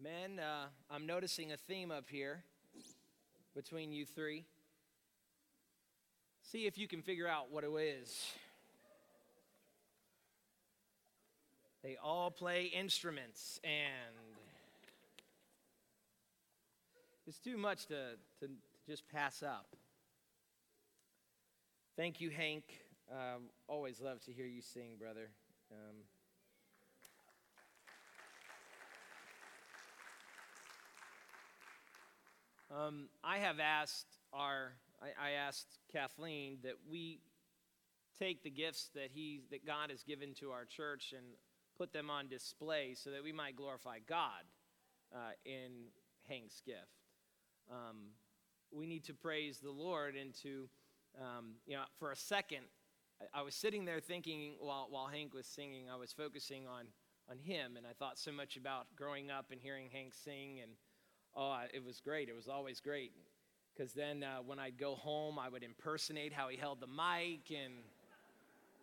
Men, uh, I'm noticing a theme up here between you three. See if you can figure out what it is. They all play instruments, and it's too much to, to, to just pass up. Thank you, Hank. Um, always love to hear you sing, brother. Um, Um, I have asked our, I, I, asked Kathleen that we take the gifts that he, that God has given to our church and put them on display so that we might glorify God uh, in Hank's gift. Um, we need to praise the Lord and to, um, you know, for a second, I, I was sitting there thinking while, while Hank was singing, I was focusing on, on him, and I thought so much about growing up and hearing Hank sing and oh, it was great. It was always great. Because then uh, when I'd go home, I would impersonate how he held the mic, and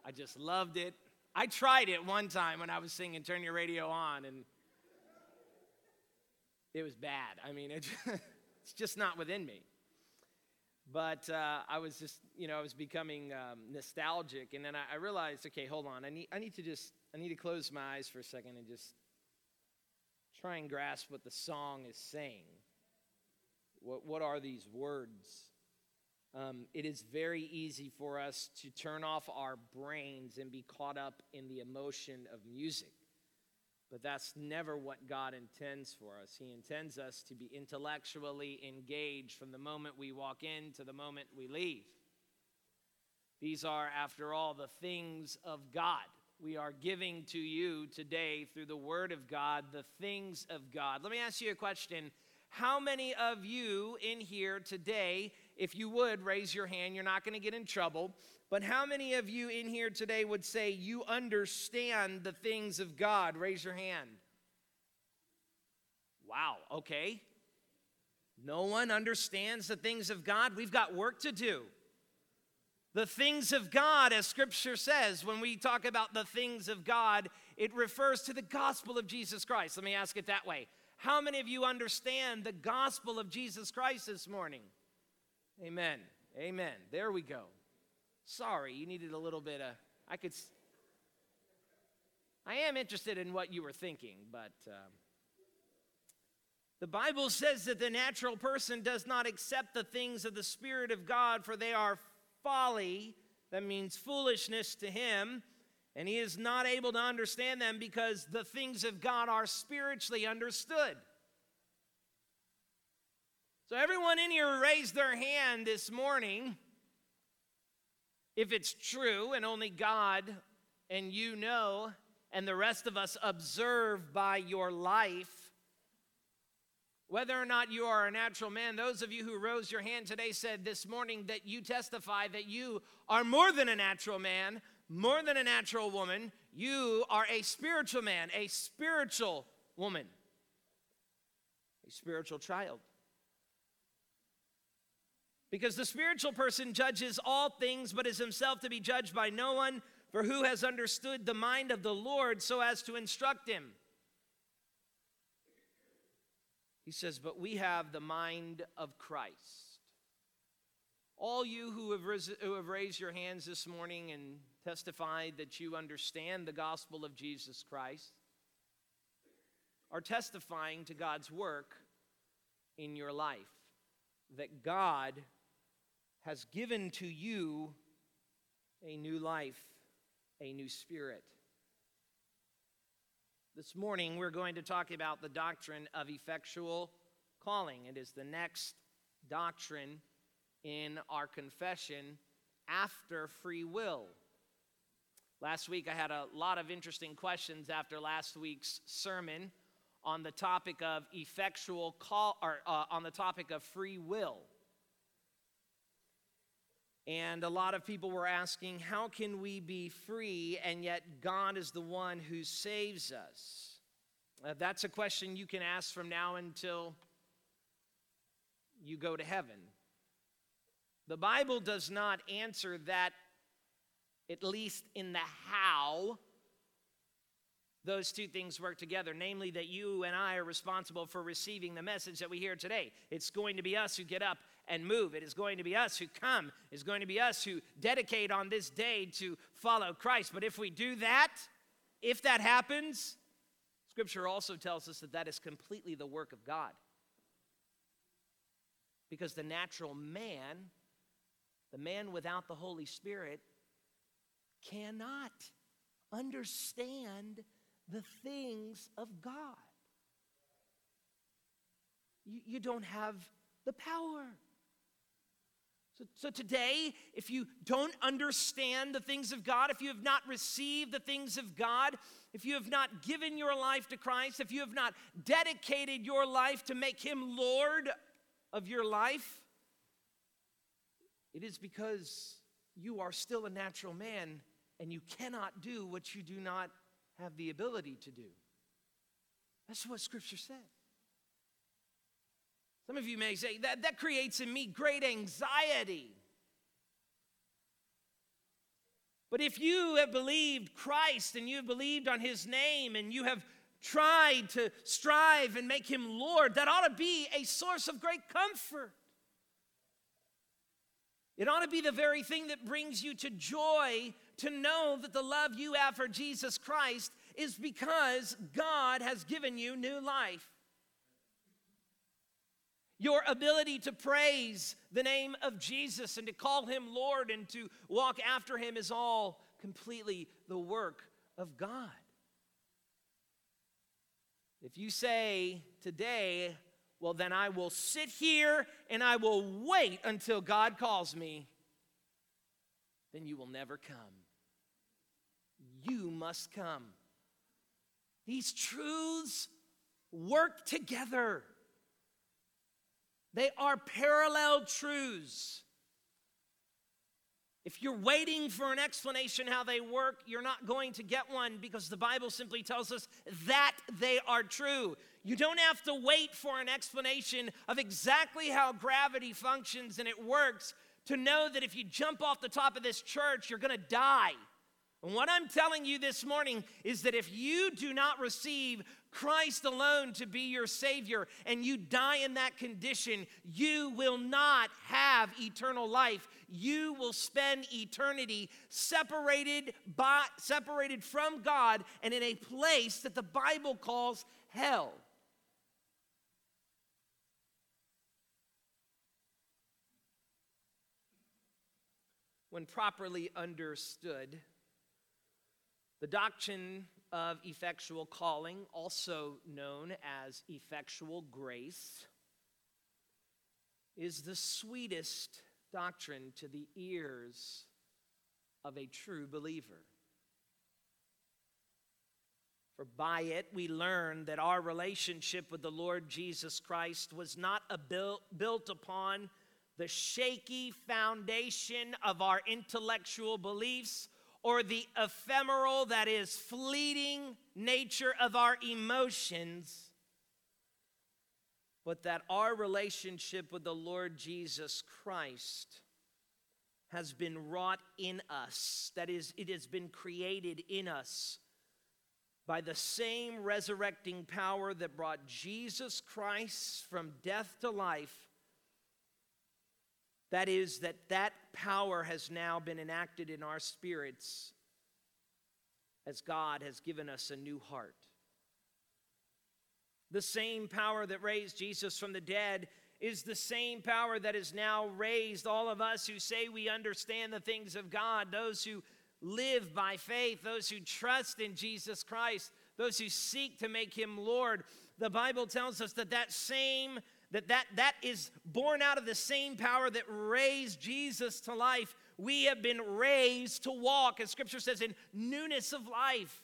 I just loved it. I tried it one time when I was singing Turn Your Radio On, and it was bad. I mean, it, it's just not within me. But uh, I was just, you know, I was becoming um, nostalgic, and then I, I realized, okay, hold on. I need, I need to just, I need to close my eyes for a second and just try and grasp what the song is saying. What, what are these words? Um, it is very easy for us to turn off our brains and be caught up in the emotion of music. But that's never what God intends for us. He intends us to be intellectually engaged from the moment we walk in to the moment we leave. These are, after all, the things of God we are giving to you today through the Word of God, the things of God. Let me ask you a question. How many of you in here today, if you would raise your hand, you're not going to get in trouble, but how many of you in here today would say you understand the things of God? Raise your hand. Wow, okay. No one understands the things of God. We've got work to do. The things of God, as scripture says, when we talk about the things of God, it refers to the gospel of Jesus Christ. Let me ask it that way. How many of you understand the gospel of Jesus Christ this morning? Amen. Amen. There we go. Sorry, you needed a little bit of, I could, I am interested in what you were thinking, but um, the Bible says that the natural person does not accept the things of the Spirit of God, for they are folly, that means foolishness to him, and he is not able to understand them because the things of God are spiritually understood. So, everyone in here raised their hand this morning. If it's true, and only God and you know, and the rest of us observe by your life, whether or not you are a natural man, those of you who rose your hand today said this morning that you testify that you are more than a natural man, more than a natural woman. You are a spiritual man, a spiritual woman, a spiritual child. Because the spiritual person judges all things, but is himself to be judged by no one. For who has understood the mind of the Lord so as to instruct him? He says, But we have the mind of Christ. All you who have, ris- who have raised your hands this morning and testified that you understand the gospel of Jesus Christ are testifying to God's work in your life. That God has given to you a new life, a new spirit. This morning, we're going to talk about the doctrine of effectual calling. It is the next doctrine in our confession after free will. Last week, I had a lot of interesting questions after last week's sermon on the topic of effectual call, or uh, on the topic of free will. And a lot of people were asking, how can we be free and yet God is the one who saves us? Uh, that's a question you can ask from now until you go to heaven. The Bible does not answer that, at least in the how, those two things work together, namely that you and I are responsible for receiving the message that we hear today. It's going to be us who get up and move. It is going to be us who come. It's going to be us who dedicate on this day to follow Christ. But if we do that, if that happens, Scripture also tells us that that is completely the work of God. Because the natural man, the man without the Holy Spirit, cannot understand the things of God. You, you don't have the power. So, so today, if you don't understand the things of God, if you have not received the things of God, if you have not given your life to Christ, if you have not dedicated your life to make Him Lord of your life, it is because you are still a natural man and you cannot do what you do not have the ability to do. That's what Scripture says. Some of you may say, that, that creates in me great anxiety. But if you have believed Christ and you have believed on his name and you have tried to strive and make him Lord, that ought to be a source of great comfort. It ought to be the very thing that brings you to joy to know that the love you have for Jesus Christ is because God has given you new life. Your ability to praise the name of Jesus and to call him Lord and to walk after him is all completely the work of God. If you say today, well, then I will sit here and I will wait until God calls me, then you will never come. You must come. These truths work together. They are parallel truths. If you're waiting for an explanation how they work, you're not going to get one because the Bible simply tells us that they are true. You don't have to wait for an explanation of exactly how gravity functions and it works to know that if you jump off the top of this church, you're going to die. And what I'm telling you this morning is that if you do not receive Christ alone to be your Savior and you die in that condition, you will not have eternal life. You will spend eternity separated, by, separated from God and in a place that the Bible calls hell. When properly understood, the doctrine of effectual calling, also known as effectual grace, is the sweetest doctrine to the ears of a true believer. For by it we learn that our relationship with the Lord Jesus Christ was not built, built upon the shaky foundation of our intellectual beliefs or the ephemeral, that is, fleeting nature of our emotions, but that our relationship with the Lord Jesus Christ has been wrought in us. That is, it has been created in us by the same resurrecting power that brought Jesus Christ from death to life that is, that that power has now been enacted in our spirits as God has given us a new heart. The same power that raised Jesus from the dead is the same power that has now raised all of us who say we understand the things of God, those who live by faith, those who trust in Jesus Christ, those who seek to make him Lord. The Bible tells us that that same that, that that is born out of the same power that raised Jesus to life. We have been raised to walk, as scripture says, in newness of life.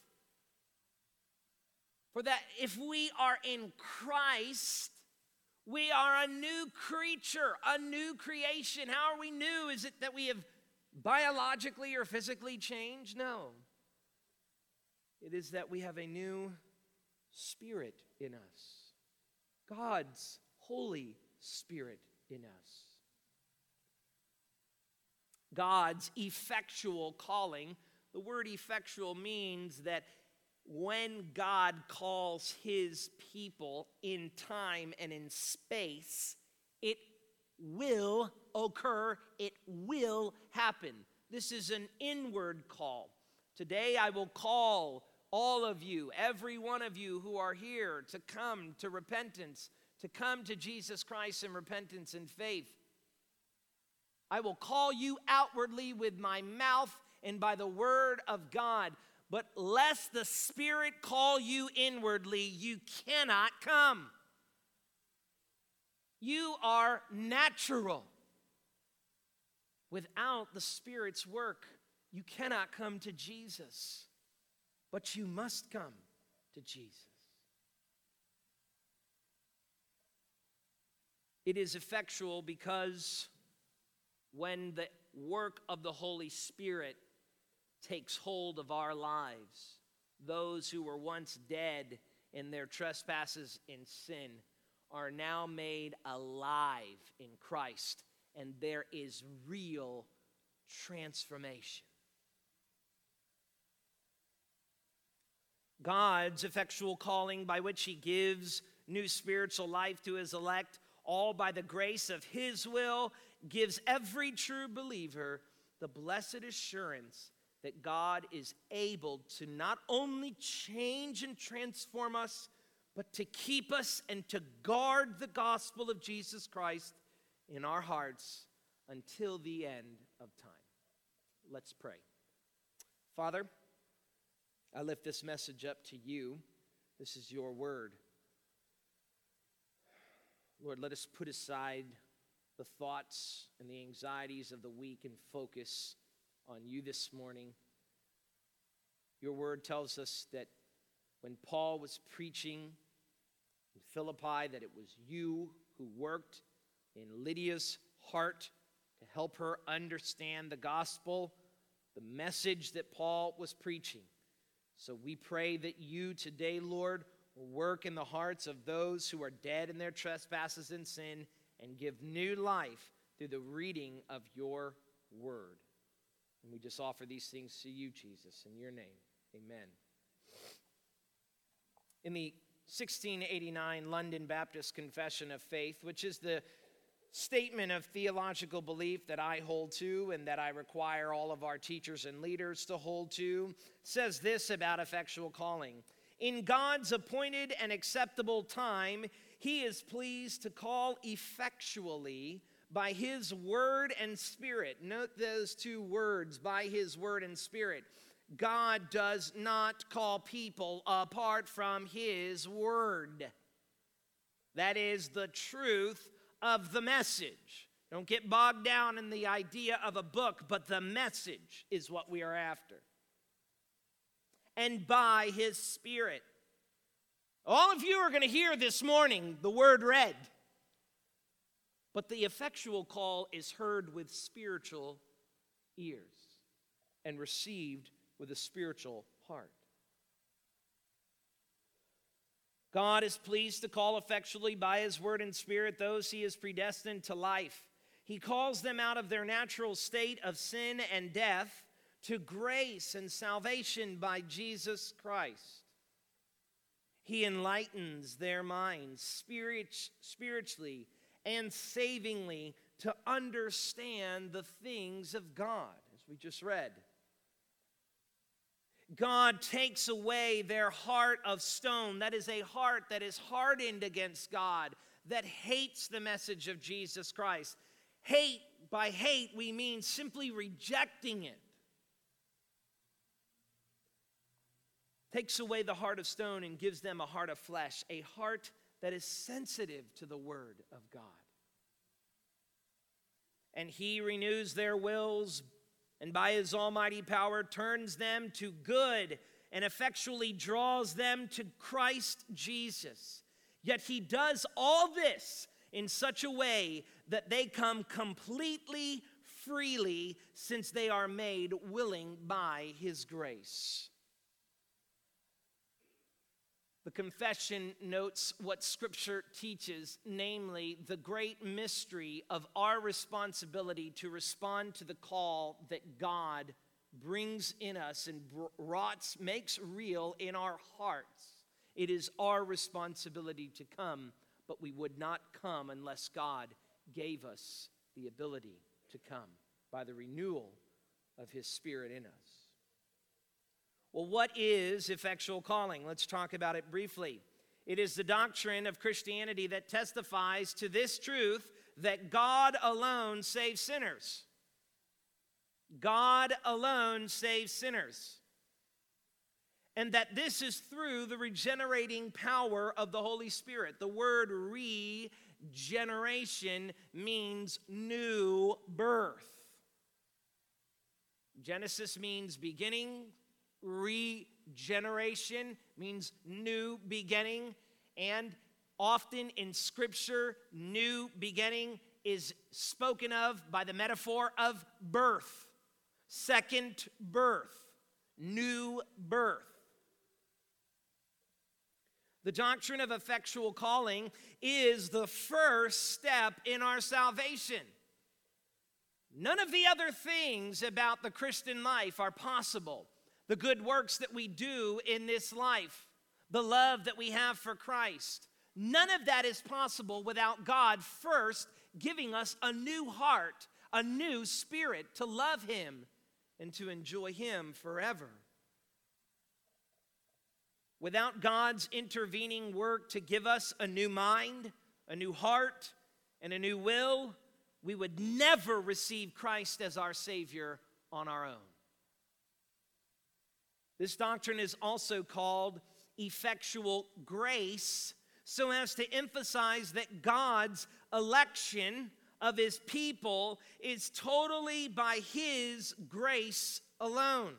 For that, if we are in Christ, we are a new creature, a new creation. How are we new? Is it that we have biologically or physically changed? No. It is that we have a new spirit in us. God's Holy Spirit in us. God's effectual calling, the word effectual means that when God calls his people in time and in space, it will occur, it will happen. This is an inward call. Today I will call all of you, every one of you who are here, to come to repentance, to come to Jesus Christ in repentance and faith. I will call you outwardly with my mouth and by the word of God. But lest the Spirit call you inwardly, you cannot come. You are natural. Without the Spirit's work, you cannot come to Jesus. But you must come to Jesus. It is effectual because when the work of the Holy Spirit takes hold of our lives, those who were once dead in their trespasses and sin are now made alive in Christ, and there is real transformation. God's effectual calling by which He gives new spiritual life to His elect, all by the grace of His will gives every true believer the blessed assurance that God is able to not only change and transform us, but to keep us and to guard the gospel of Jesus Christ in our hearts until the end of time. Let's pray. Father, I lift this message up to you. This is your word. Lord, let us put aside the thoughts and the anxieties of the week and focus on you this morning. Your word tells us that when Paul was preaching in Philippi, that it was you who worked in Lydia's heart to help her understand the gospel, the message that Paul was preaching. So we pray that you today, Lord, will work in the hearts of those who are dead in their trespasses and sin and give new life through the reading of your word. And we just offer these things to you, Jesus, in your name. Amen. In the 1689 London Baptist Confession of Faith, which is the statement of theological belief that I hold to and that I require all of our teachers and leaders to hold to, says this about effectual calling. In God's appointed and acceptable time, he is pleased to call effectually by his word and spirit. Note those two words by his word and spirit. God does not call people apart from his word. That is the truth of the message. Don't get bogged down in the idea of a book, but the message is what we are after. And by his spirit. All of you are going to hear this morning the word read. But the effectual call is heard with spiritual ears and received with a spiritual heart. God is pleased to call effectually by his word and spirit those he has predestined to life. He calls them out of their natural state of sin and death to grace and salvation by Jesus Christ. He enlightens their minds spirit, spiritually and savingly to understand the things of God, as we just read. God takes away their heart of stone. That is a heart that is hardened against God, that hates the message of Jesus Christ. Hate, by hate, we mean simply rejecting it. Takes away the heart of stone and gives them a heart of flesh, a heart that is sensitive to the word of God. And he renews their wills and by his almighty power turns them to good and effectually draws them to Christ Jesus. Yet he does all this in such a way that they come completely freely since they are made willing by his grace. The confession notes what Scripture teaches, namely the great mystery of our responsibility to respond to the call that God brings in us and rots, makes real in our hearts. It is our responsibility to come, but we would not come unless God gave us the ability to come by the renewal of His Spirit in us. Well, what is effectual calling? Let's talk about it briefly. It is the doctrine of Christianity that testifies to this truth that God alone saves sinners. God alone saves sinners. And that this is through the regenerating power of the Holy Spirit. The word regeneration means new birth. Genesis means beginning, regeneration means new beginning, and often in Scripture, new beginning is spoken of by the metaphor of birth second birth, new birth. The doctrine of effectual calling is the first step in our salvation. None of the other things about the Christian life are possible. The good works that we do in this life, the love that we have for Christ, none of that is possible without God first giving us a new heart, a new spirit to love Him and to enjoy Him forever. Without God's intervening work to give us a new mind, a new heart, and a new will, we would never receive Christ as our Savior on our own. This doctrine is also called effectual grace, so as to emphasize that God's election of his people is totally by his grace alone.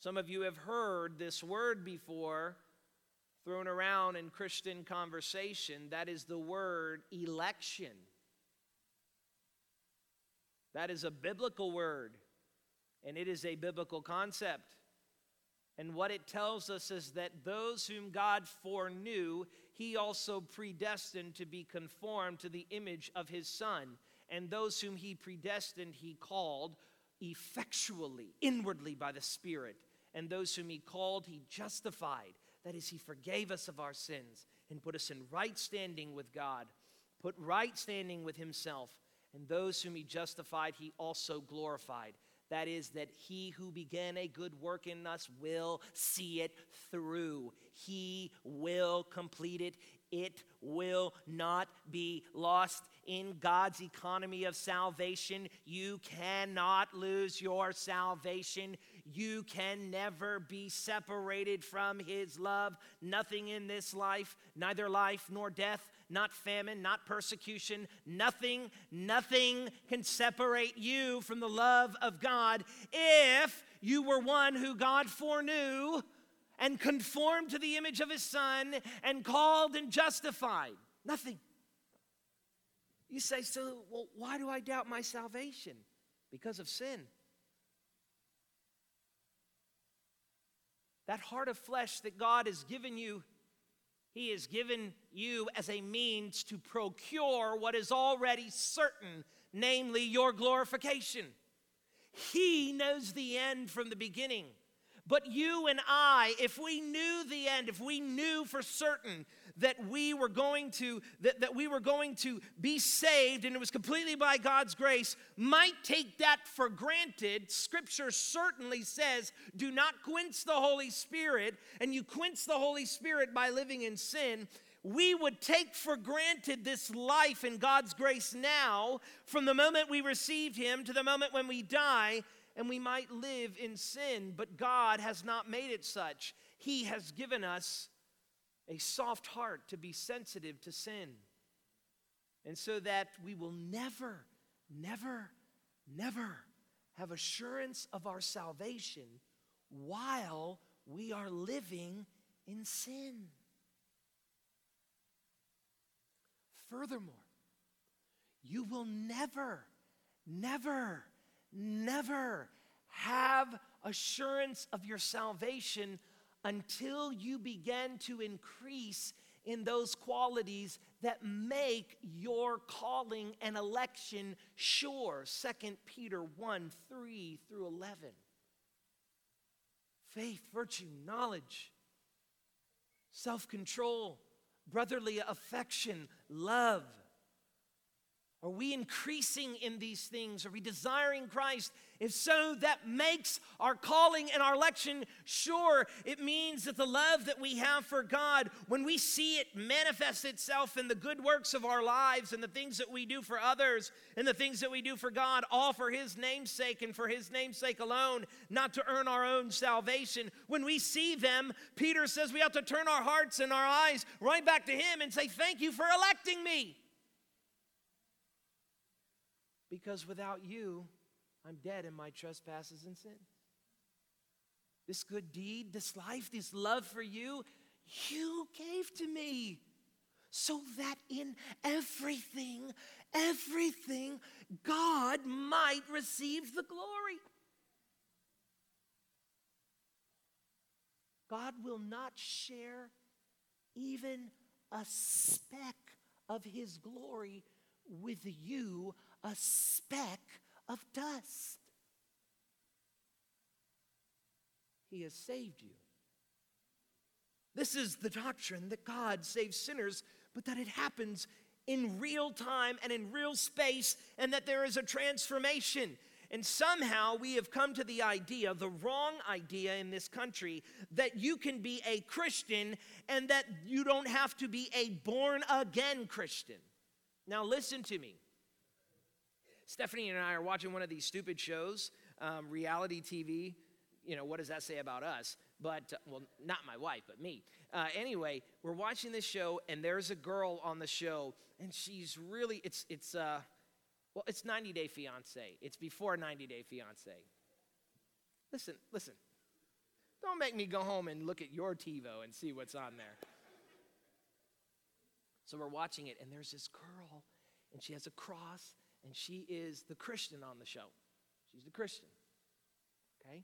Some of you have heard this word before thrown around in Christian conversation. That is the word election. That is a biblical word, and it is a biblical concept. And what it tells us is that those whom God foreknew, he also predestined to be conformed to the image of his Son. And those whom he predestined, he called effectually, inwardly by the Spirit. And those whom he called, he justified. That is, he forgave us of our sins and put us in right standing with God, put right standing with himself. And those whom he justified, he also glorified. That is, that he who began a good work in us will see it through. He will complete it. It will not be lost in God's economy of salvation. You cannot lose your salvation. You can never be separated from His love. Nothing in this life, neither life nor death, not famine, not persecution, nothing, nothing can separate you from the love of God if you were one who God foreknew and conformed to the image of his son and called and justified. Nothing. You say, so well, why do I doubt my salvation? Because of sin. That heart of flesh that God has given you he has given you as a means to procure what is already certain, namely your glorification. He knows the end from the beginning. But you and I, if we knew the end, if we knew for certain that we were going to that, that we were going to be saved and it was completely by God's grace, might take that for granted. Scripture certainly says, do not quench the Holy Spirit, and you quench the Holy Spirit by living in sin we would take for granted this life in God's grace now from the moment we received Him to the moment when we die and we might live in sin, but God has not made it such. He has given us a soft heart to be sensitive to sin. And so that we will never, never, never have assurance of our salvation while we are living in sin. Furthermore, you will never, never, never have assurance of your salvation until you begin to increase in those qualities that make your calling and election sure. 2 Peter 1 3 through 11. Faith, virtue, knowledge, self control, brotherly affection, love are we increasing in these things? Are we desiring Christ? If so, that makes our calling and our election sure. It means that the love that we have for God, when we see it manifest itself in the good works of our lives and the things that we do for others and the things that we do for God, all for His namesake and for His namesake alone, not to earn our own salvation. When we see them, Peter says we have to turn our hearts and our eyes right back to Him and say, Thank you for electing me. Because without you, I'm dead in my trespasses and sins. This good deed, this life, this love for you, you gave to me. So that in everything, everything, God might receive the glory. God will not share even a speck of his glory with you a speck of dust. He has saved you. This is the doctrine that God saves sinners, but that it happens in real time and in real space, and that there is a transformation. And somehow we have come to the idea, the wrong idea in this country, that you can be a Christian and that you don't have to be a born again Christian. Now, listen to me. Stephanie and I are watching one of these stupid shows, um, reality TV. You know, what does that say about us? But, uh, well, not my wife, but me. Uh, anyway, we're watching this show, and there's a girl on the show, and she's really, it's, it's, uh, well, it's 90 Day Fiance. It's before 90 Day Fiance. Listen, listen. Don't make me go home and look at your TiVo and see what's on there. So we're watching it, and there's this girl, and she has a cross, and she is the Christian on the show. She's the Christian. Okay?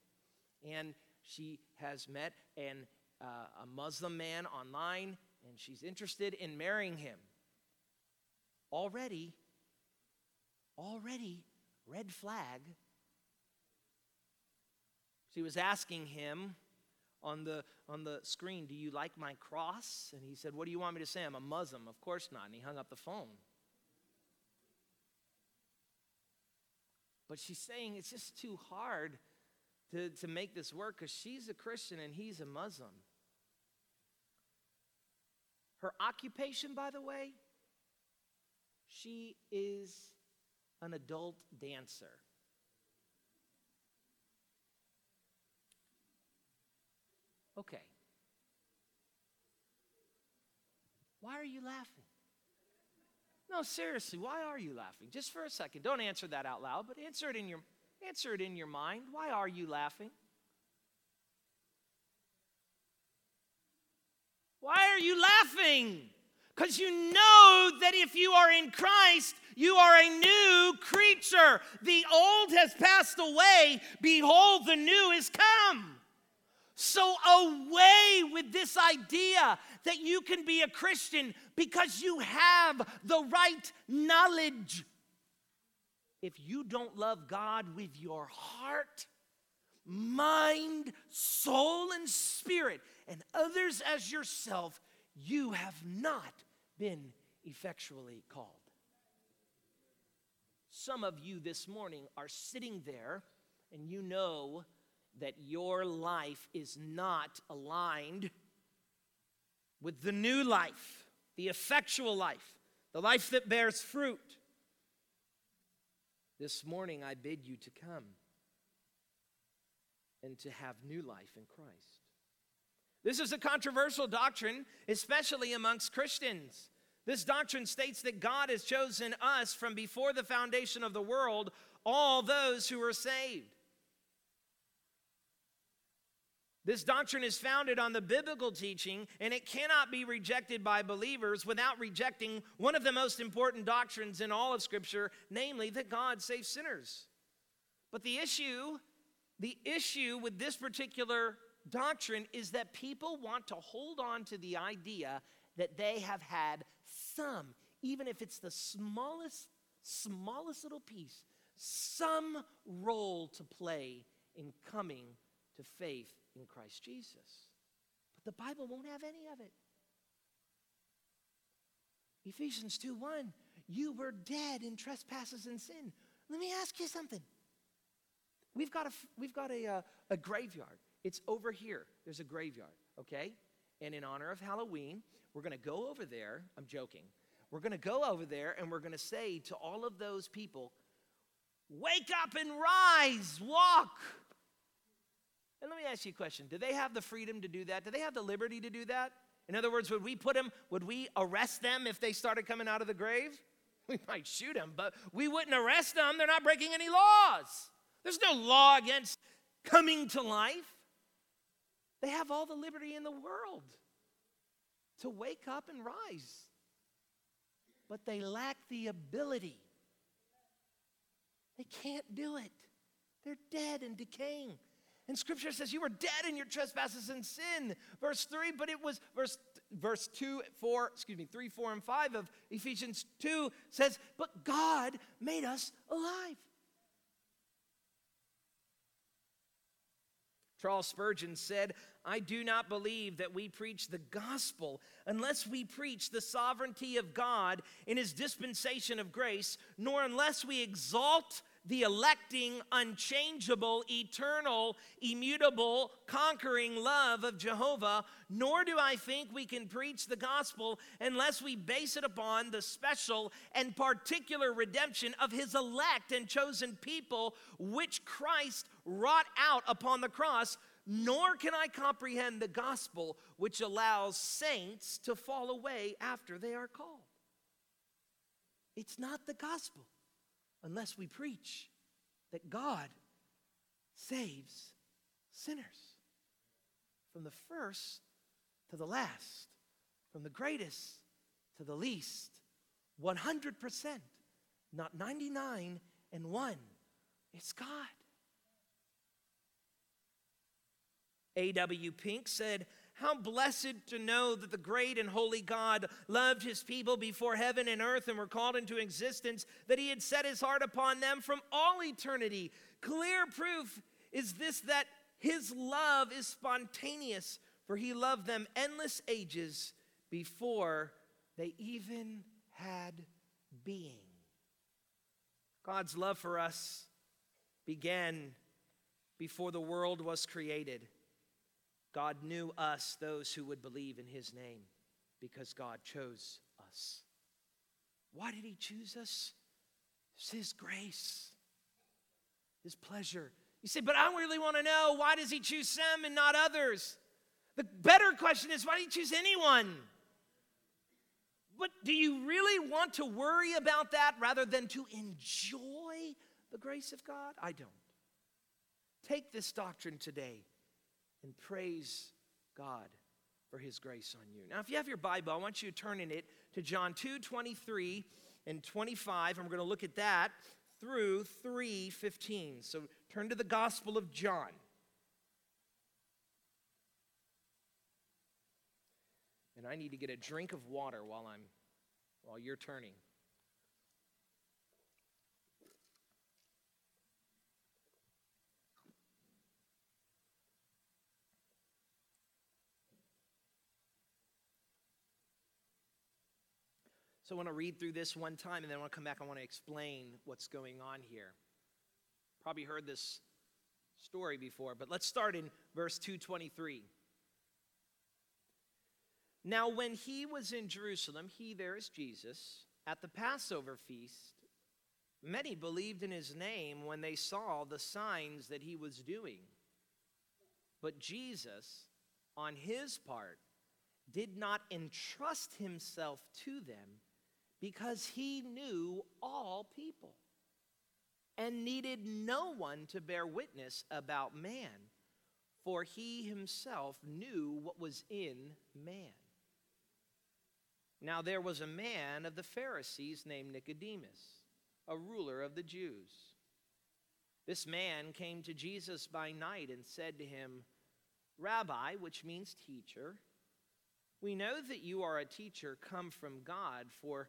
And she has met an, uh, a Muslim man online, and she's interested in marrying him. Already, already, red flag. She was asking him on the, on the screen, Do you like my cross? And he said, What do you want me to say? I'm a Muslim. Of course not. And he hung up the phone. But she's saying it's just too hard to, to make this work because she's a Christian and he's a Muslim. Her occupation, by the way, she is an adult dancer. Okay. Why are you laughing? No, seriously, why are you laughing? Just for a second. Don't answer that out loud, but answer it in your answer it in your mind. Why are you laughing? Why are you laughing? Because you know that if you are in Christ, you are a new creature. The old has passed away. Behold, the new is come. So, away with this idea that you can be a Christian because you have the right knowledge. If you don't love God with your heart, mind, soul, and spirit, and others as yourself, you have not been effectually called. Some of you this morning are sitting there and you know that your life is not aligned with the new life, the effectual life, the life that bears fruit. This morning, I bid you to come and to have new life in Christ. This is a controversial doctrine, especially amongst Christians. This doctrine states that God has chosen us from before the foundation of the world, all those who are saved. This doctrine is founded on the biblical teaching, and it cannot be rejected by believers without rejecting one of the most important doctrines in all of Scripture, namely that God saves sinners. But the issue, the issue with this particular doctrine is that people want to hold on to the idea that they have had some, even if it's the smallest, smallest little piece, some role to play in coming to faith in Christ Jesus. But the Bible won't have any of it. Ephesians 2 1, you were dead in trespasses and sin. Let me ask you something. We've got a, we've got a, uh, a graveyard. It's over here. There's a graveyard, okay? And in honor of Halloween, we're going to go over there. I'm joking. We're going to go over there and we're going to say to all of those people, Wake up and rise, walk. And let me ask you a question Do they have the freedom to do that? Do they have the liberty to do that? In other words, would we put them, would we arrest them if they started coming out of the grave? We might shoot them, but we wouldn't arrest them. They're not breaking any laws. There's no law against coming to life. They have all the liberty in the world to wake up and rise, but they lack the ability. They can't do it. They're dead and decaying. And scripture says you were dead in your trespasses and sin. Verse 3, but it was verse verse 2, 4, excuse me, 3, 4, and 5 of Ephesians 2 says, But God made us alive. Charles Spurgeon said, I do not believe that we preach the gospel unless we preach the sovereignty of God in his dispensation of grace, nor unless we exalt the electing, unchangeable, eternal, immutable, conquering love of Jehovah, nor do I think we can preach the gospel unless we base it upon the special and particular redemption of his elect and chosen people, which Christ wrought out upon the cross. Nor can I comprehend the gospel which allows saints to fall away after they are called. It's not the gospel unless we preach that God saves sinners. From the first to the last, from the greatest to the least, 100%, not 99 and 1. It's God. A.W. Pink said, how blessed to know that the great and holy God loved his people before heaven and earth and were called into existence, that he had set his heart upon them from all eternity. Clear proof is this that his love is spontaneous, for he loved them endless ages before they even had being. God's love for us began before the world was created. God knew us, those who would believe in his name, because God chose us. Why did he choose us? It's his grace, his pleasure. You say, but I really want to know why does he choose some and not others? The better question is, why do you choose anyone? But do you really want to worry about that rather than to enjoy the grace of God? I don't. Take this doctrine today and praise God for his grace on you. Now, if you have your Bible, I want you to turn in it to John 2 23 and 25, and we're going to look at that through 315. So turn to the Gospel of John. And I need to get a drink of water while I'm while you're turning. So I want to read through this one time and then I want to come back. I want to explain what's going on here. Probably heard this story before, but let's start in verse 223. Now, when he was in Jerusalem, he there is Jesus, at the Passover feast, many believed in his name when they saw the signs that he was doing. But Jesus, on his part, did not entrust himself to them because he knew all people and needed no one to bear witness about man, for he himself knew what was in man. Now there was a man of the Pharisees named Nicodemus, a ruler of the Jews. This man came to Jesus by night and said to him, Rabbi, which means teacher, We know that you are a teacher come from God, for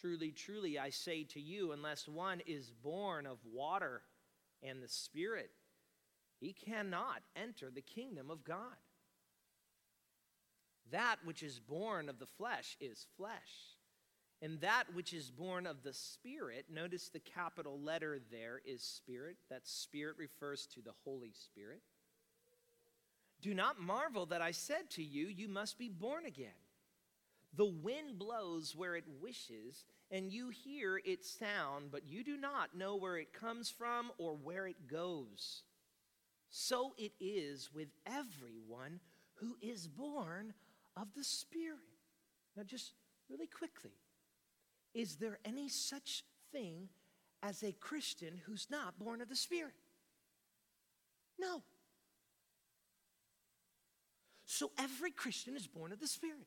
Truly, truly, I say to you, unless one is born of water and the Spirit, he cannot enter the kingdom of God. That which is born of the flesh is flesh. And that which is born of the Spirit, notice the capital letter there is Spirit. That Spirit refers to the Holy Spirit. Do not marvel that I said to you, You must be born again. The wind blows where it wishes, and you hear its sound, but you do not know where it comes from or where it goes. So it is with everyone who is born of the Spirit. Now, just really quickly, is there any such thing as a Christian who's not born of the Spirit? No. So every Christian is born of the Spirit.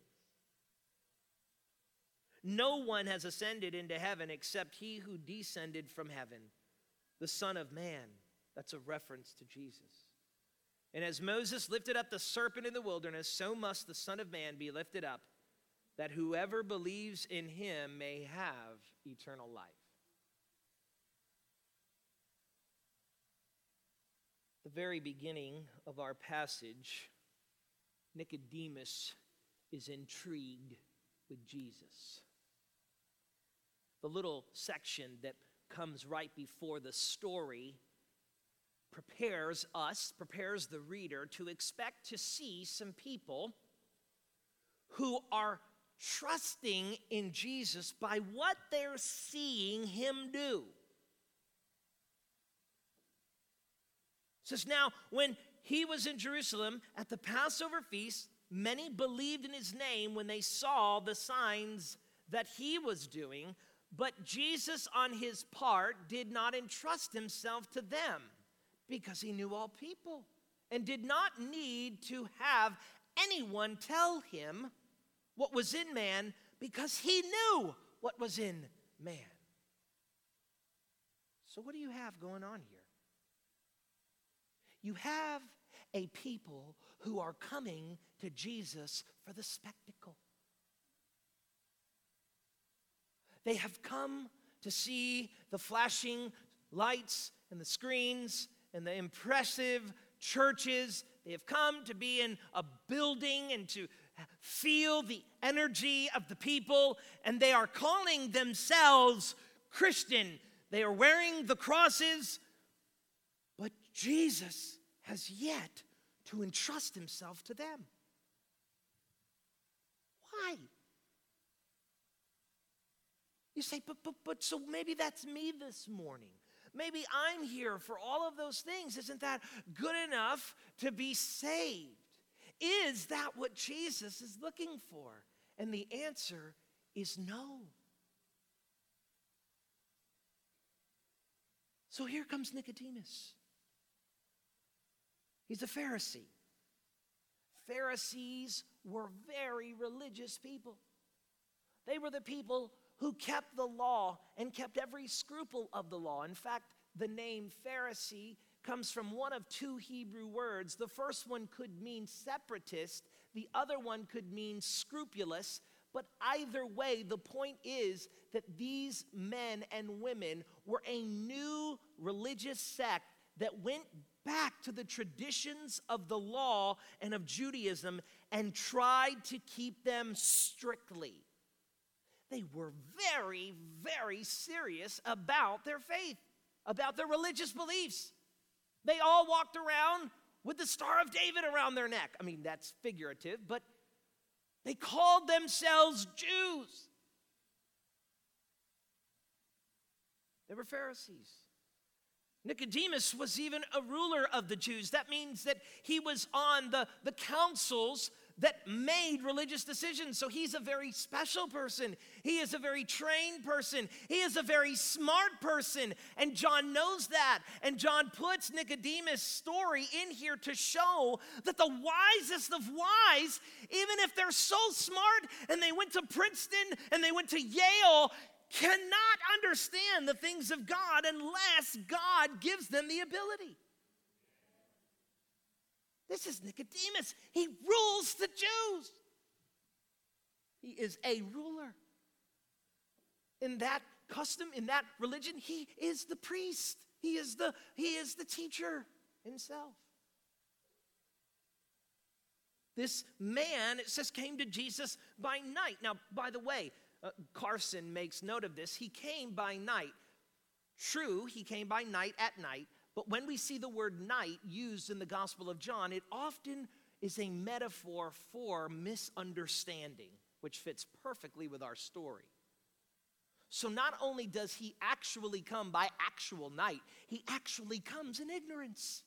No one has ascended into heaven except he who descended from heaven, the Son of Man. That's a reference to Jesus. And as Moses lifted up the serpent in the wilderness, so must the Son of Man be lifted up, that whoever believes in him may have eternal life. The very beginning of our passage, Nicodemus is intrigued with Jesus the little section that comes right before the story prepares us, prepares the reader to expect to see some people who are trusting in Jesus by what they're seeing him do. It says now when he was in Jerusalem at the Passover feast, many believed in his name when they saw the signs that he was doing. But Jesus, on his part, did not entrust himself to them because he knew all people and did not need to have anyone tell him what was in man because he knew what was in man. So, what do you have going on here? You have a people who are coming to Jesus for the spectacle. They have come to see the flashing lights and the screens and the impressive churches. They have come to be in a building and to feel the energy of the people, and they are calling themselves Christian. They are wearing the crosses, but Jesus has yet to entrust himself to them. Why? You say, but, but, but, so maybe that's me this morning. Maybe I'm here for all of those things. Isn't that good enough to be saved? Is that what Jesus is looking for? And the answer is no. So here comes Nicodemus. He's a Pharisee. Pharisees were very religious people. They were the people who kept the law and kept every scruple of the law. In fact, the name Pharisee comes from one of two Hebrew words. The first one could mean separatist, the other one could mean scrupulous. But either way, the point is that these men and women were a new religious sect that went back to the traditions of the law and of Judaism and tried to keep them strictly. They were very, very serious about their faith, about their religious beliefs. They all walked around with the Star of David around their neck. I mean, that's figurative, but they called themselves Jews. They were Pharisees. Nicodemus was even a ruler of the Jews. That means that he was on the, the councils that made religious decisions. So he's a very special person. He is a very trained person. He is a very smart person. And John knows that. And John puts Nicodemus' story in here to show that the wisest of wise, even if they're so smart and they went to Princeton and they went to Yale, cannot understand the things of God unless God gives them the ability. This is Nicodemus. He rules the Jews. He is a ruler. In that custom, in that religion, he is the priest. He is the, he is the teacher himself. This man, it says, came to Jesus by night. Now, by the way, uh, Carson makes note of this. He came by night. True, he came by night at night, but when we see the word night used in the Gospel of John, it often is a metaphor for misunderstanding, which fits perfectly with our story. So not only does he actually come by actual night, he actually comes in ignorance.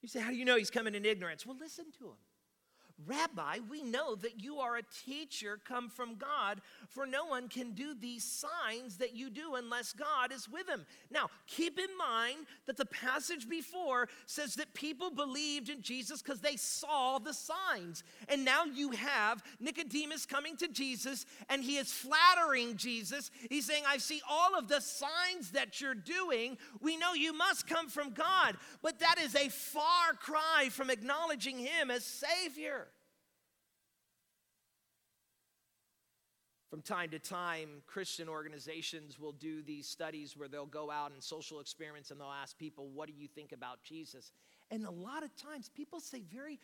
You say, How do you know he's coming in ignorance? Well, listen to him. Rabbi, we know that you are a teacher come from God, for no one can do these signs that you do unless God is with him. Now, keep in mind that the passage before says that people believed in Jesus because they saw the signs. And now you have Nicodemus coming to Jesus and he is flattering Jesus. He's saying, I see all of the signs that you're doing. We know you must come from God, but that is a far cry from acknowledging him as Savior. From time to time, Christian organizations will do these studies where they'll go out and social experiments and they'll ask people, What do you think about Jesus? And a lot of times, people say very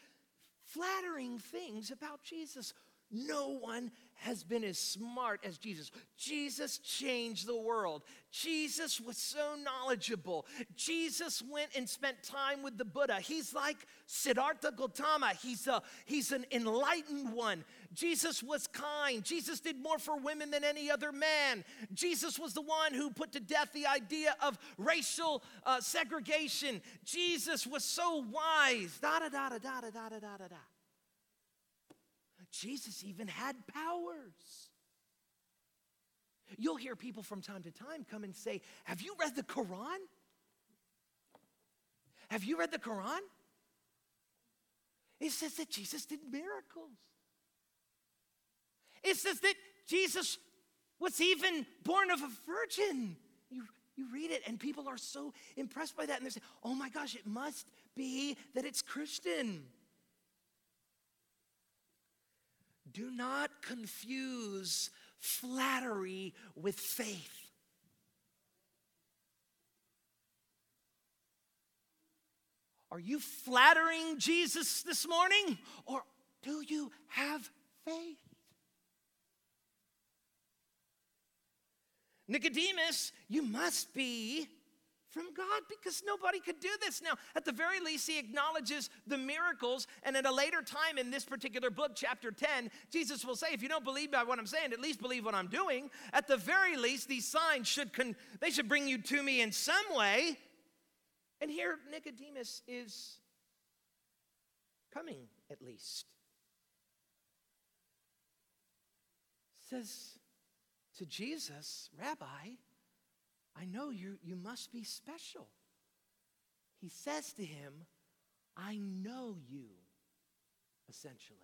flattering things about Jesus. No one has been as smart as Jesus. Jesus changed the world. Jesus was so knowledgeable. Jesus went and spent time with the Buddha. He's like Siddhartha Gautama. He's, a, he's an enlightened one. Jesus was kind. Jesus did more for women than any other man. Jesus was the one who put to death the idea of racial uh, segregation. Jesus was so wise. Da da da da da da da da da da. Jesus even had powers. You'll hear people from time to time come and say, Have you read the Quran? Have you read the Quran? It says that Jesus did miracles. It says that Jesus was even born of a virgin. You, you read it, and people are so impressed by that, and they say, Oh my gosh, it must be that it's Christian. Do not confuse flattery with faith. Are you flattering Jesus this morning or do you have faith? Nicodemus, you must be from God because nobody could do this. Now, at the very least, he acknowledges the miracles, and at a later time in this particular book, chapter 10, Jesus will say, If you don't believe by what I'm saying, at least believe what I'm doing. At the very least, these signs should con- they should bring you to me in some way. And here Nicodemus is coming at least. Says to Jesus, Rabbi, I know you, you must be special. He says to him, I know you, essentially.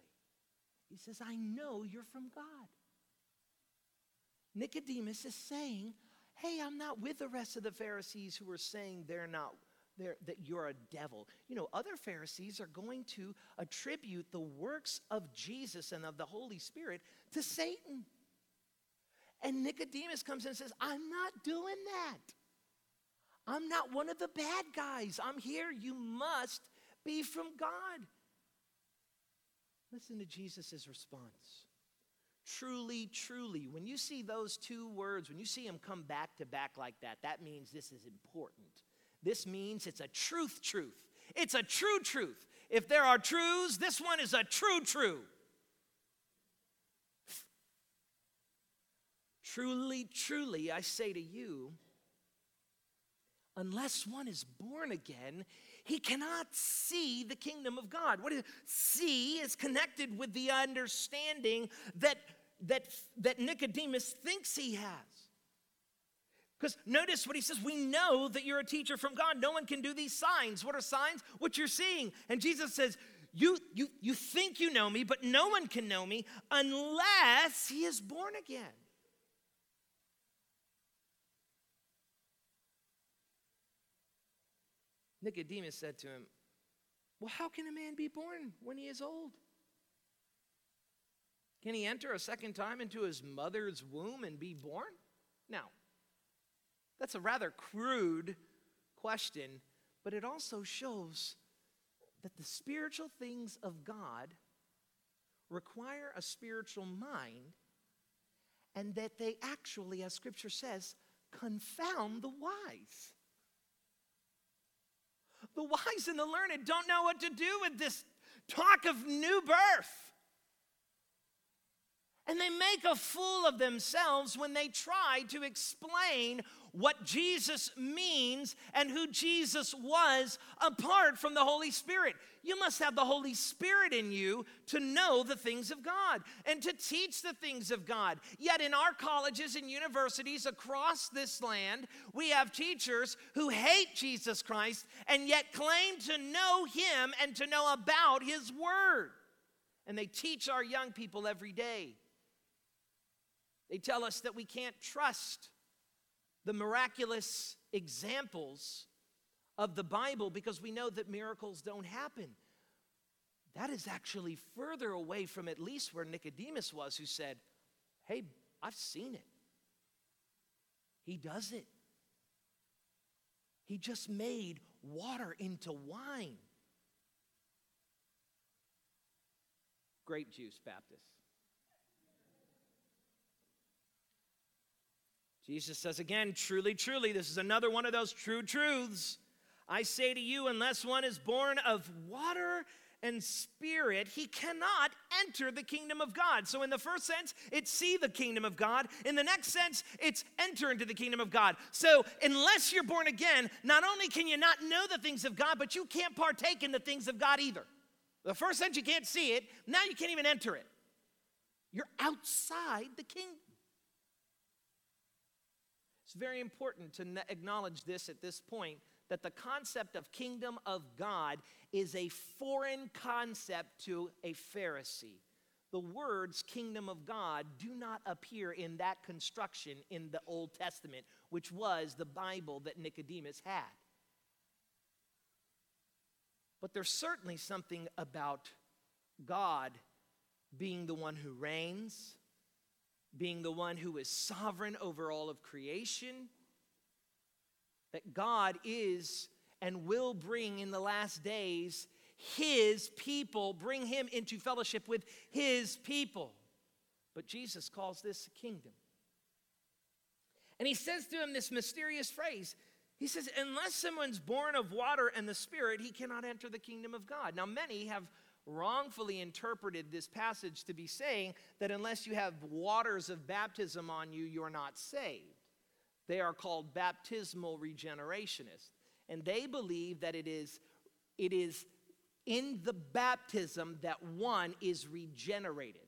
He says, I know you're from God. Nicodemus is saying, Hey, I'm not with the rest of the Pharisees who are saying they're not. They're, that you're a devil. You know, other Pharisees are going to attribute the works of Jesus and of the Holy Spirit to Satan. And Nicodemus comes in and says, I'm not doing that. I'm not one of the bad guys. I'm here. You must be from God. Listen to Jesus' response. Truly, truly. When you see those two words, when you see them come back to back like that, that means this is important. This means it's a truth, truth. It's a true truth. If there are truths, this one is a true true. Truly, truly, I say to you, unless one is born again, he cannot see the kingdom of God. What is see is connected with the understanding that that that Nicodemus thinks he has. Because notice what he says, we know that you're a teacher from God. No one can do these signs. What are signs? What you're seeing. And Jesus says, you, you, you think you know me, but no one can know me unless he is born again. Nicodemus said to him, Well, how can a man be born when he is old? Can he enter a second time into his mother's womb and be born? Now, that's a rather crude question, but it also shows that the spiritual things of God require a spiritual mind and that they actually, as scripture says, confound the wise. The wise and the learned don't know what to do with this talk of new birth. And they make a fool of themselves when they try to explain what Jesus means and who Jesus was apart from the Holy Spirit. You must have the Holy Spirit in you to know the things of God and to teach the things of God. Yet, in our colleges and universities across this land, we have teachers who hate Jesus Christ and yet claim to know Him and to know about His Word. And they teach our young people every day. They tell us that we can't trust the miraculous examples of the Bible because we know that miracles don't happen. That is actually further away from at least where Nicodemus was, who said, Hey, I've seen it. He does it. He just made water into wine. Grape juice, Baptist. Jesus says again, truly, truly, this is another one of those true truths. I say to you, unless one is born of water and spirit, he cannot enter the kingdom of God. So, in the first sense, it's see the kingdom of God. In the next sense, it's enter into the kingdom of God. So, unless you're born again, not only can you not know the things of God, but you can't partake in the things of God either. The first sense, you can't see it. Now you can't even enter it. You're outside the kingdom very important to acknowledge this at this point that the concept of kingdom of God is a foreign concept to a Pharisee. The words kingdom of God do not appear in that construction in the Old Testament, which was the Bible that Nicodemus had. But there's certainly something about God being the one who reigns, being the one who is sovereign over all of creation, that God is and will bring in the last days his people, bring him into fellowship with his people. But Jesus calls this a kingdom. And he says to him this mysterious phrase. He says, Unless someone's born of water and the Spirit, he cannot enter the kingdom of God. Now, many have wrongfully interpreted this passage to be saying that unless you have waters of baptism on you, you're not saved. They are called baptismal regenerationists. And they believe that it is, it is in the baptism that one is regenerated.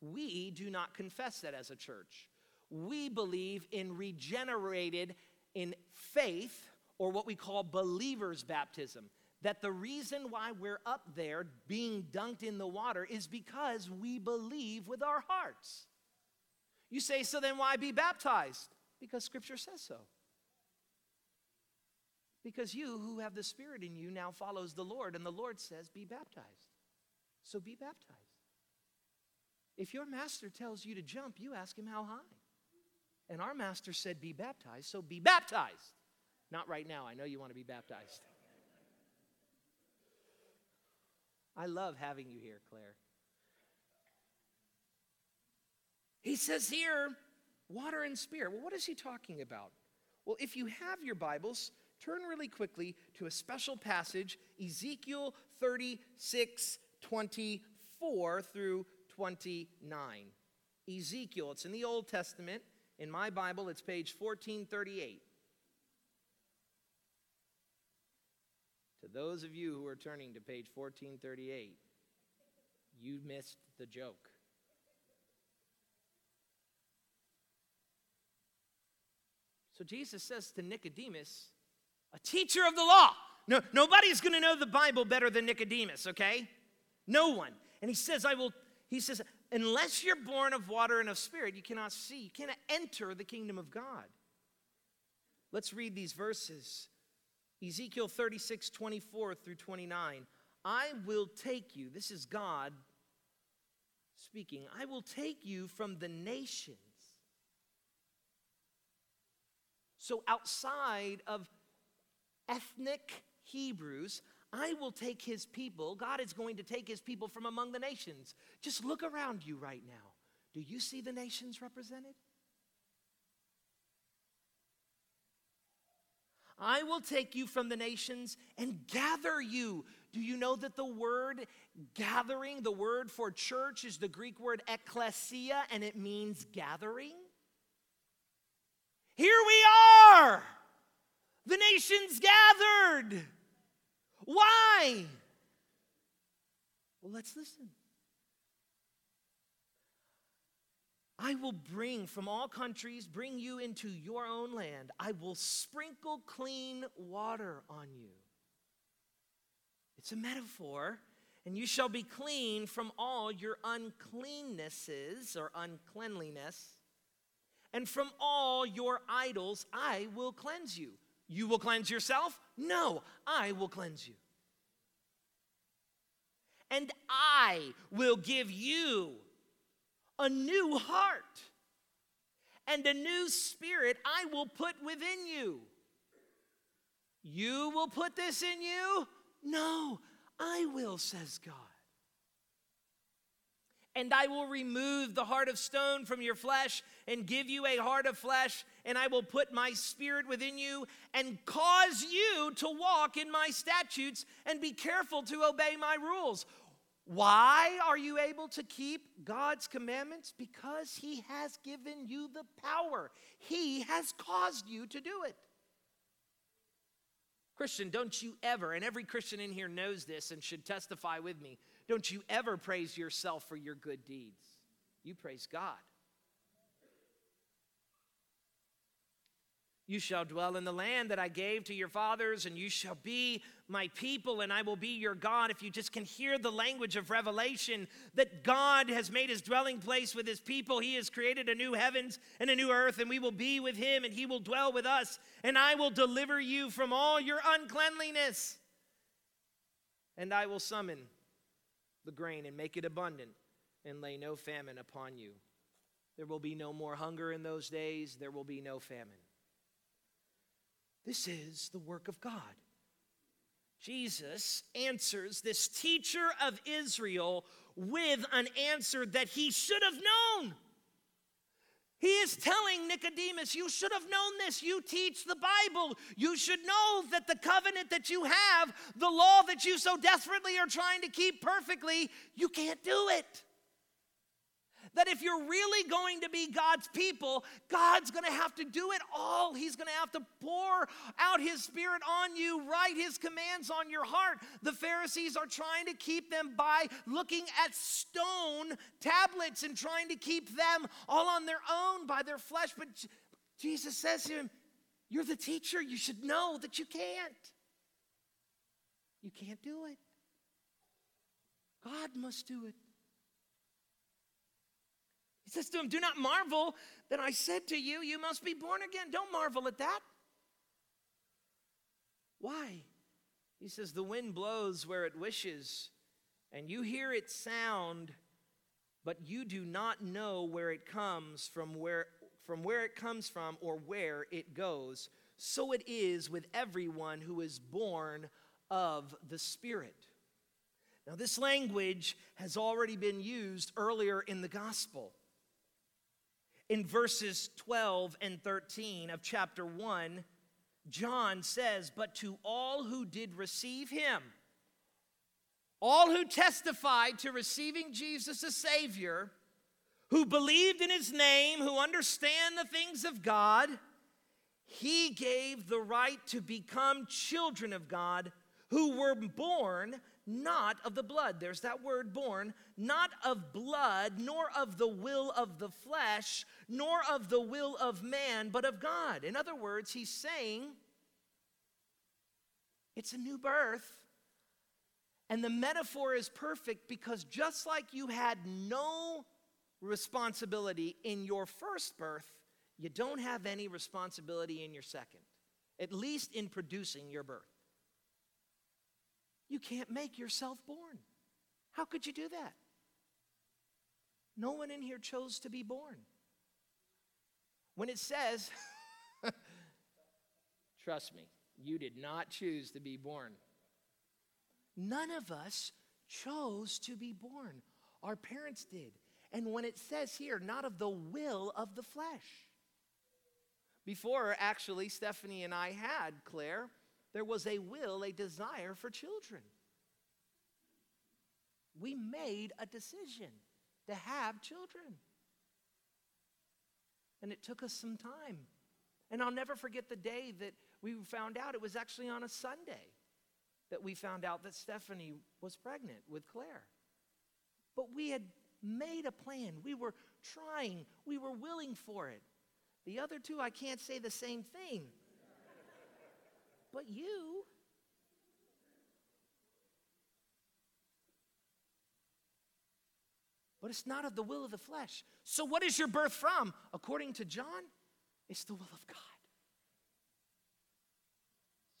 We do not confess that as a church. We believe in regenerated in faith, or what we call believer's baptism that the reason why we're up there being dunked in the water is because we believe with our hearts. You say, so then why be baptized? Because Scripture says so. Because you who have the Spirit in you now follows the Lord, and the Lord says, be baptized. So be baptized. If your master tells you to jump, you ask him how high. And our master said, Be baptized, so be baptized. Not right now. I know you want to be baptized. I love having you here, Claire. He says here, water and spirit. Well, what is he talking about? Well, if you have your Bibles, turn really quickly to a special passage, Ezekiel 36 24 through 29. Ezekiel, it's in the Old Testament. In my Bible, it's page 1438. To those of you who are turning to page 1438, you missed the joke. So Jesus says to Nicodemus, a teacher of the law. No, nobody's going to know the Bible better than Nicodemus, okay? No one. And he says, I will, he says, unless you're born of water and of spirit, you cannot see, you cannot enter the kingdom of God. Let's read these verses. Ezekiel 36, 24 through 29. I will take you, this is God speaking, I will take you from the nations. So outside of ethnic Hebrews, I will take his people. God is going to take his people from among the nations. Just look around you right now. Do you see the nations represented? I will take you from the nations and gather you. Do you know that the word gathering, the word for church, is the Greek word ekklesia, and it means gathering? Here we are, the nations gathered. Why? Well, let's listen. I will bring from all countries, bring you into your own land. I will sprinkle clean water on you. It's a metaphor. And you shall be clean from all your uncleannesses or uncleanliness. And from all your idols, I will cleanse you. You will cleanse yourself? No, I will cleanse you. And I will give you a new heart and a new spirit I will put within you. You will put this in you? No, I will, says God. And I will remove the heart of stone from your flesh and give you a heart of flesh, and I will put my spirit within you and cause you to walk in my statutes and be careful to obey my rules. Why are you able to keep God's commandments? Because He has given you the power, He has caused you to do it. Christian, don't you ever, and every Christian in here knows this and should testify with me, don't you ever praise yourself for your good deeds. You praise God. You shall dwell in the land that I gave to your fathers, and you shall be my people, and I will be your God. If you just can hear the language of revelation that God has made his dwelling place with his people, he has created a new heavens and a new earth, and we will be with him, and he will dwell with us, and I will deliver you from all your uncleanliness. And I will summon the grain and make it abundant, and lay no famine upon you. There will be no more hunger in those days, there will be no famine. This is the work of God. Jesus answers this teacher of Israel with an answer that he should have known. He is telling Nicodemus, You should have known this. You teach the Bible. You should know that the covenant that you have, the law that you so desperately are trying to keep perfectly, you can't do it. That if you're really going to be God's people, God's going to have to do it all. He's going to have to pour out His Spirit on you, write His commands on your heart. The Pharisees are trying to keep them by looking at stone tablets and trying to keep them all on their own by their flesh. But Jesus says to him, You're the teacher. You should know that you can't. You can't do it. God must do it. Says to him, Do not marvel that I said to you, You must be born again. Don't marvel at that. Why? He says, The wind blows where it wishes, and you hear its sound, but you do not know where it comes from, where, from where it comes from or where it goes, so it is with everyone who is born of the Spirit. Now, this language has already been used earlier in the gospel. In verses 12 and 13 of chapter 1, John says, But to all who did receive him, all who testified to receiving Jesus as Savior, who believed in his name, who understand the things of God, he gave the right to become children of God who were born not of the blood. There's that word born, not of blood, nor of the will of the flesh, nor of the will of man, but of God. In other words, he's saying it's a new birth. And the metaphor is perfect because just like you had no responsibility in your first birth, you don't have any responsibility in your second, at least in producing your birth. You can't make yourself born. How could you do that? No one in here chose to be born. When it says, trust me, you did not choose to be born. None of us chose to be born. Our parents did. And when it says here, not of the will of the flesh. Before, actually, Stephanie and I had Claire, there was a will, a desire for children. We made a decision to have children. And it took us some time. And I'll never forget the day that we found out it was actually on a Sunday that we found out that Stephanie was pregnant with Claire. But we had made a plan. We were trying, we were willing for it. The other two, I can't say the same thing. But you, but it's not of the will of the flesh. So, what is your birth from? According to John, it's the will of God.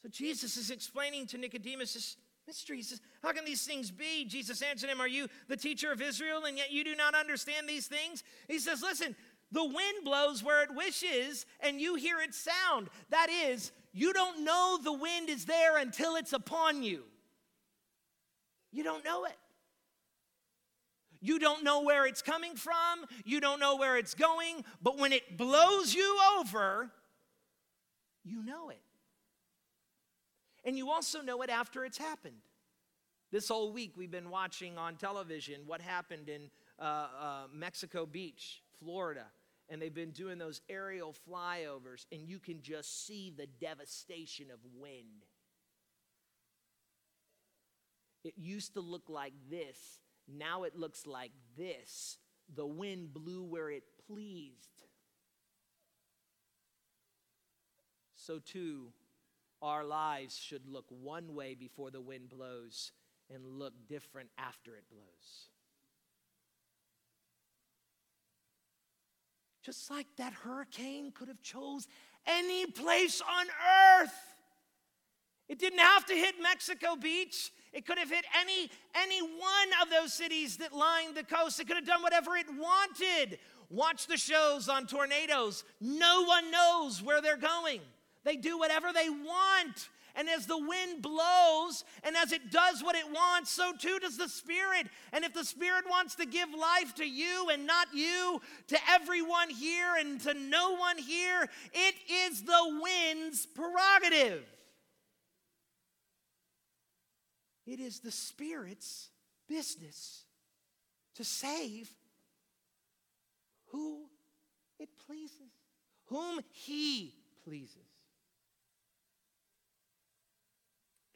So, Jesus is explaining to Nicodemus this mystery. He says, How can these things be? Jesus answered him, Are you the teacher of Israel, and yet you do not understand these things? He says, Listen, the wind blows where it wishes, and you hear its sound. That is, you don't know the wind is there until it's upon you. You don't know it. You don't know where it's coming from, you don't know where it's going, but when it blows you over, you know it. And you also know it after it's happened. This whole week, we've been watching on television what happened in uh, uh, Mexico Beach, Florida and they've been doing those aerial flyovers, and you can just see the devastation of wind. It used to look like this, now it looks like this. The wind blew where it pleased. So, too, our lives should look one way before the wind blows and look different after it blows. Just like that hurricane could have chose any place on earth. It didn't have to hit Mexico Beach. It could have hit any, any one of those cities that lined the coast. It could have done whatever it wanted. Watch the shows on tornadoes. No one knows where they're going. They do whatever they want. And as the wind blows and as it does what it wants, so too does the Spirit. And if the Spirit wants to give life to you and not you, to everyone here and to no one here, it is the wind's prerogative. It is the Spirit's business to save who it pleases, whom He pleases.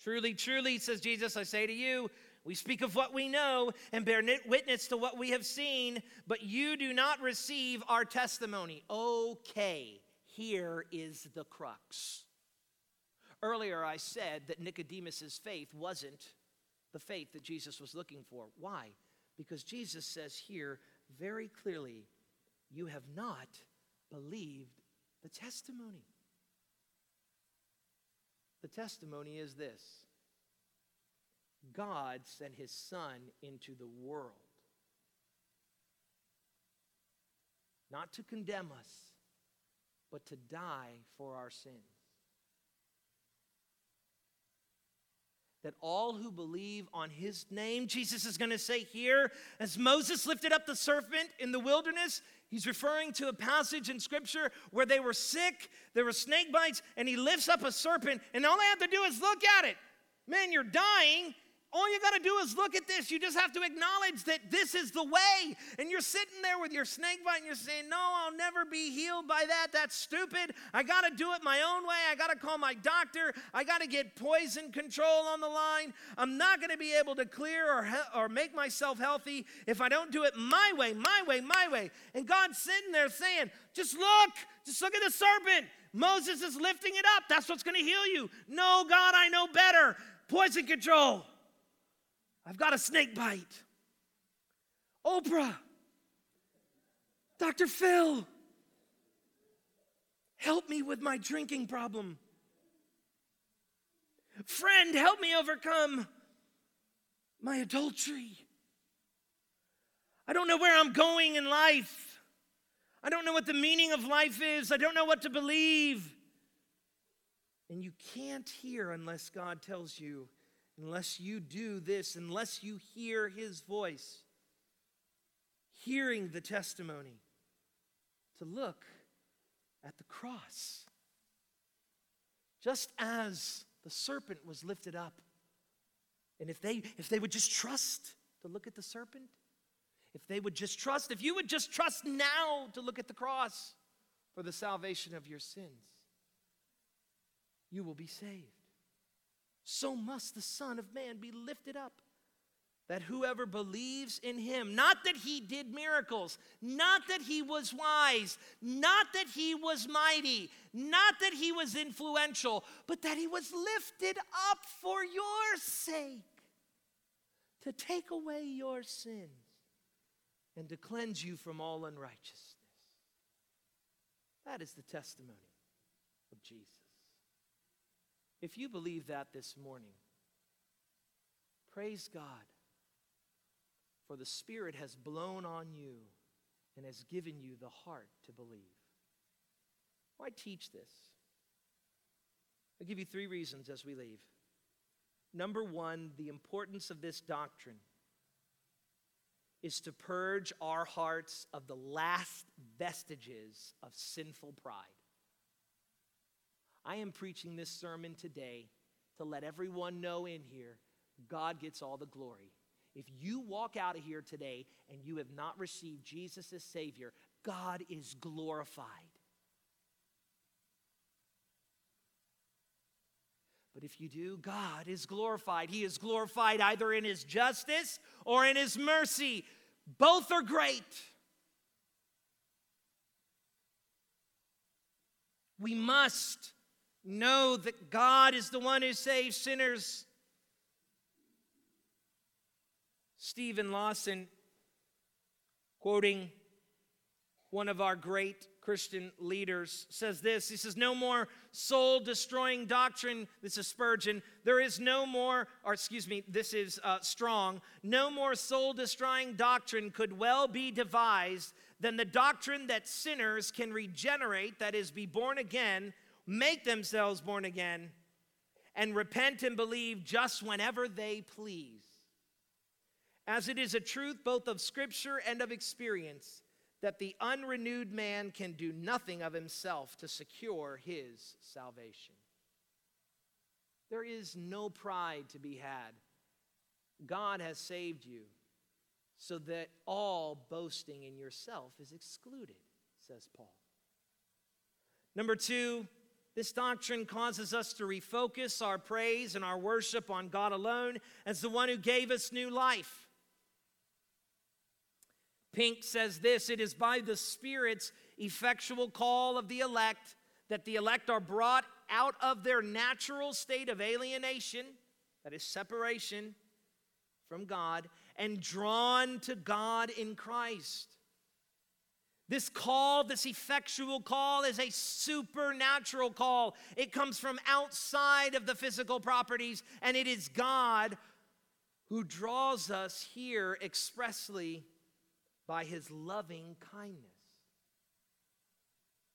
Truly, truly, says Jesus, I say to you, we speak of what we know and bear witness to what we have seen, but you do not receive our testimony. Okay, here is the crux. Earlier, I said that Nicodemus's faith wasn't the faith that Jesus was looking for. Why? Because Jesus says here very clearly, You have not believed the testimony. The testimony is this God sent his Son into the world, not to condemn us, but to die for our sins. That all who believe on his name, Jesus is going to say here, as Moses lifted up the serpent in the wilderness, he's referring to a passage in scripture where they were sick, there were snake bites, and he lifts up a serpent, and all they have to do is look at it. Man, you're dying, all you got to do is look at this. You just have to acknowledge that this is the way. And you're sitting there with your snake bite and you're saying, No, I'll never be healed by that. That's stupid. I got to do it my own way. I got to call my doctor. I got to get poison control on the line. I'm not going to be able to clear or, he- or make myself healthy if I don't do it my way, my way, my way. And God's sitting there saying, Just look, just look at the serpent. Moses is lifting it up. That's what's going to heal you. No, God, I know better. Poison control. I've got a snake bite. Oprah, Dr. Phil, help me with my drinking problem. Friend, help me overcome my adultery. I don't know where I'm going in life. I don't know what the meaning of life is. I don't know what to believe. And you can't hear unless God tells you unless you do this, unless you hear his voice, hearing the testimony, to look at the cross. Just as the serpent was lifted up. And if they if they would just trust to look at the serpent, if they would just trust, if you would just trust now to look at the cross for the salvation of your sins, you will be saved so must the Son of Man be lifted up. That whoever believes in him, not that he did miracles, not that he was wise, not that he was mighty, not that he was influential, but that he was lifted up for your sake to take away your sins and to cleanse you from all unrighteousness. That is the testimony of Jesus. If you believe that this morning, praise God, for the Spirit has blown on you and has given you the heart to believe. Why teach this? I'll give you three reasons as we leave. Number one, the importance of this doctrine is to purge our hearts of the last vestiges of sinful pride. I am preaching this sermon today to let everyone know in here God gets all the glory. If you walk out of here today and you have not received Jesus as Savior, God is glorified. But if you do, God is glorified. He is glorified either in His justice or in His mercy. Both are great. We must know that God is the one who saves sinners. Steven Lawson, quoting one of our great Christian leaders, says this. He says, No more soul destroying doctrine. This is Spurgeon. There is no more, or excuse me, this is uh, strong. No more soul destroying doctrine could well be devised than the doctrine that sinners can regenerate, that is, be born again make themselves born again, and repent and believe just whenever they please. As it is a truth both of Scripture and of experience that the unrenewed man can do nothing of himself to secure his salvation. There is no pride to be had. God has saved you so that all boasting in yourself is excluded, says Paul. Number two, this doctrine causes us to refocus our praise and our worship on God alone as the one who gave us new life. Pink says this it is by the Spirit's effectual call of the elect that the elect are brought out of their natural state of alienation, that is, separation from God, and drawn to God in Christ. This call, this effectual call, is a supernatural call. It comes from outside of the physical properties, and it is God who draws us here expressly by his loving kindness.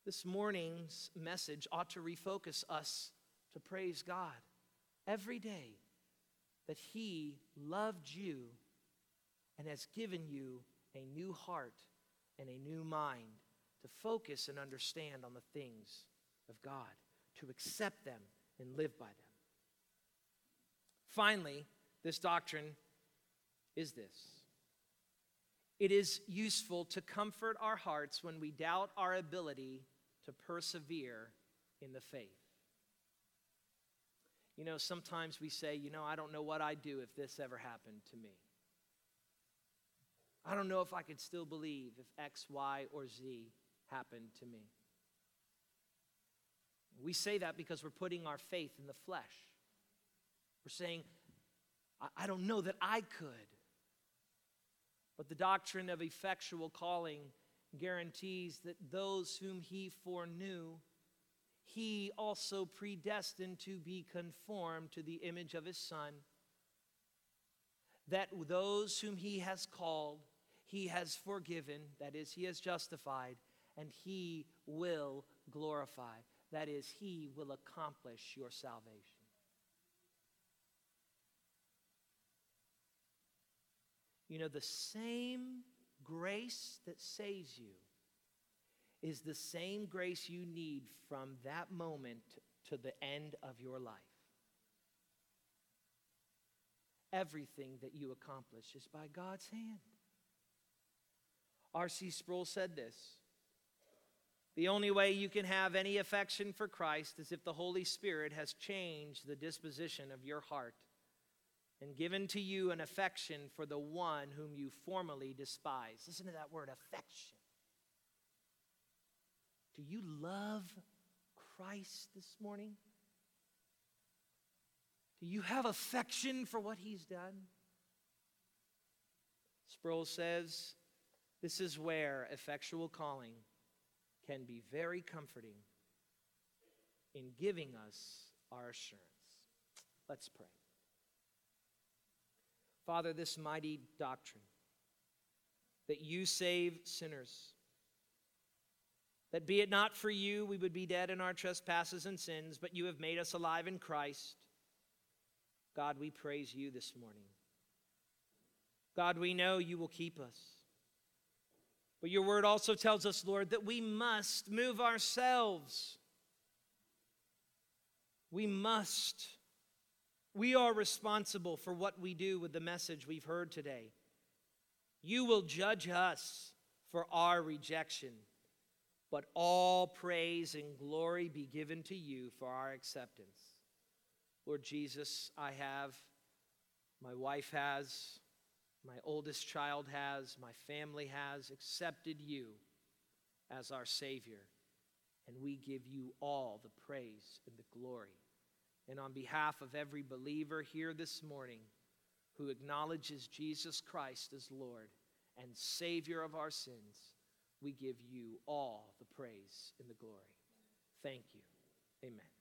This morning's message ought to refocus us to praise God every day that He loved you and has given you a new heart and a new mind to focus and understand on the things of God, to accept them and live by them. Finally, this doctrine is this it is useful to comfort our hearts when we doubt our ability to persevere in the faith. You know, sometimes we say, you know, I don't know what I'd do if this ever happened to me. I don't know if I could still believe if X, Y, or Z happened to me. We say that because we're putting our faith in the flesh. We're saying, I, don't know that I could. But the doctrine of effectual calling guarantees that those whom he foreknew, he also predestined to be conformed to the image of his Son. That those whom he has called, he has forgiven, that is, he has justified, and he will glorify. That is, he will accomplish your salvation. You know, the same grace that saves you is the same grace you need from that moment to the end of your life. Everything that you accomplish is by God's hand. R.C. Sproul said this The only way you can have any affection for Christ is if the Holy Spirit has changed the disposition of your heart and given to you an affection for the one whom you formerly despised. Listen to that word, affection. Do you love Christ this morning? Do you have affection for what he's done? Sproul says this is where effectual calling can be very comforting in giving us our assurance. Let's pray. Father, this mighty doctrine that you save sinners, that be it not for you, we would be dead in our trespasses and sins, but you have made us alive in Christ. God, we praise you this morning. God, we know you will keep us. But your word also tells us, Lord, that we must move ourselves. We must we are responsible for what we do with the message we've heard today. You will judge us for our rejection, but all praise and glory be given to you for our acceptance. Lord Jesus, I have, my wife has, my oldest child has, my family has accepted you as our Savior, and we give you all the praise and the glory and on behalf of every believer here this morning who acknowledges Jesus Christ as Lord and Savior of our sins, we give you all the praise and the glory. Thank you. Amen.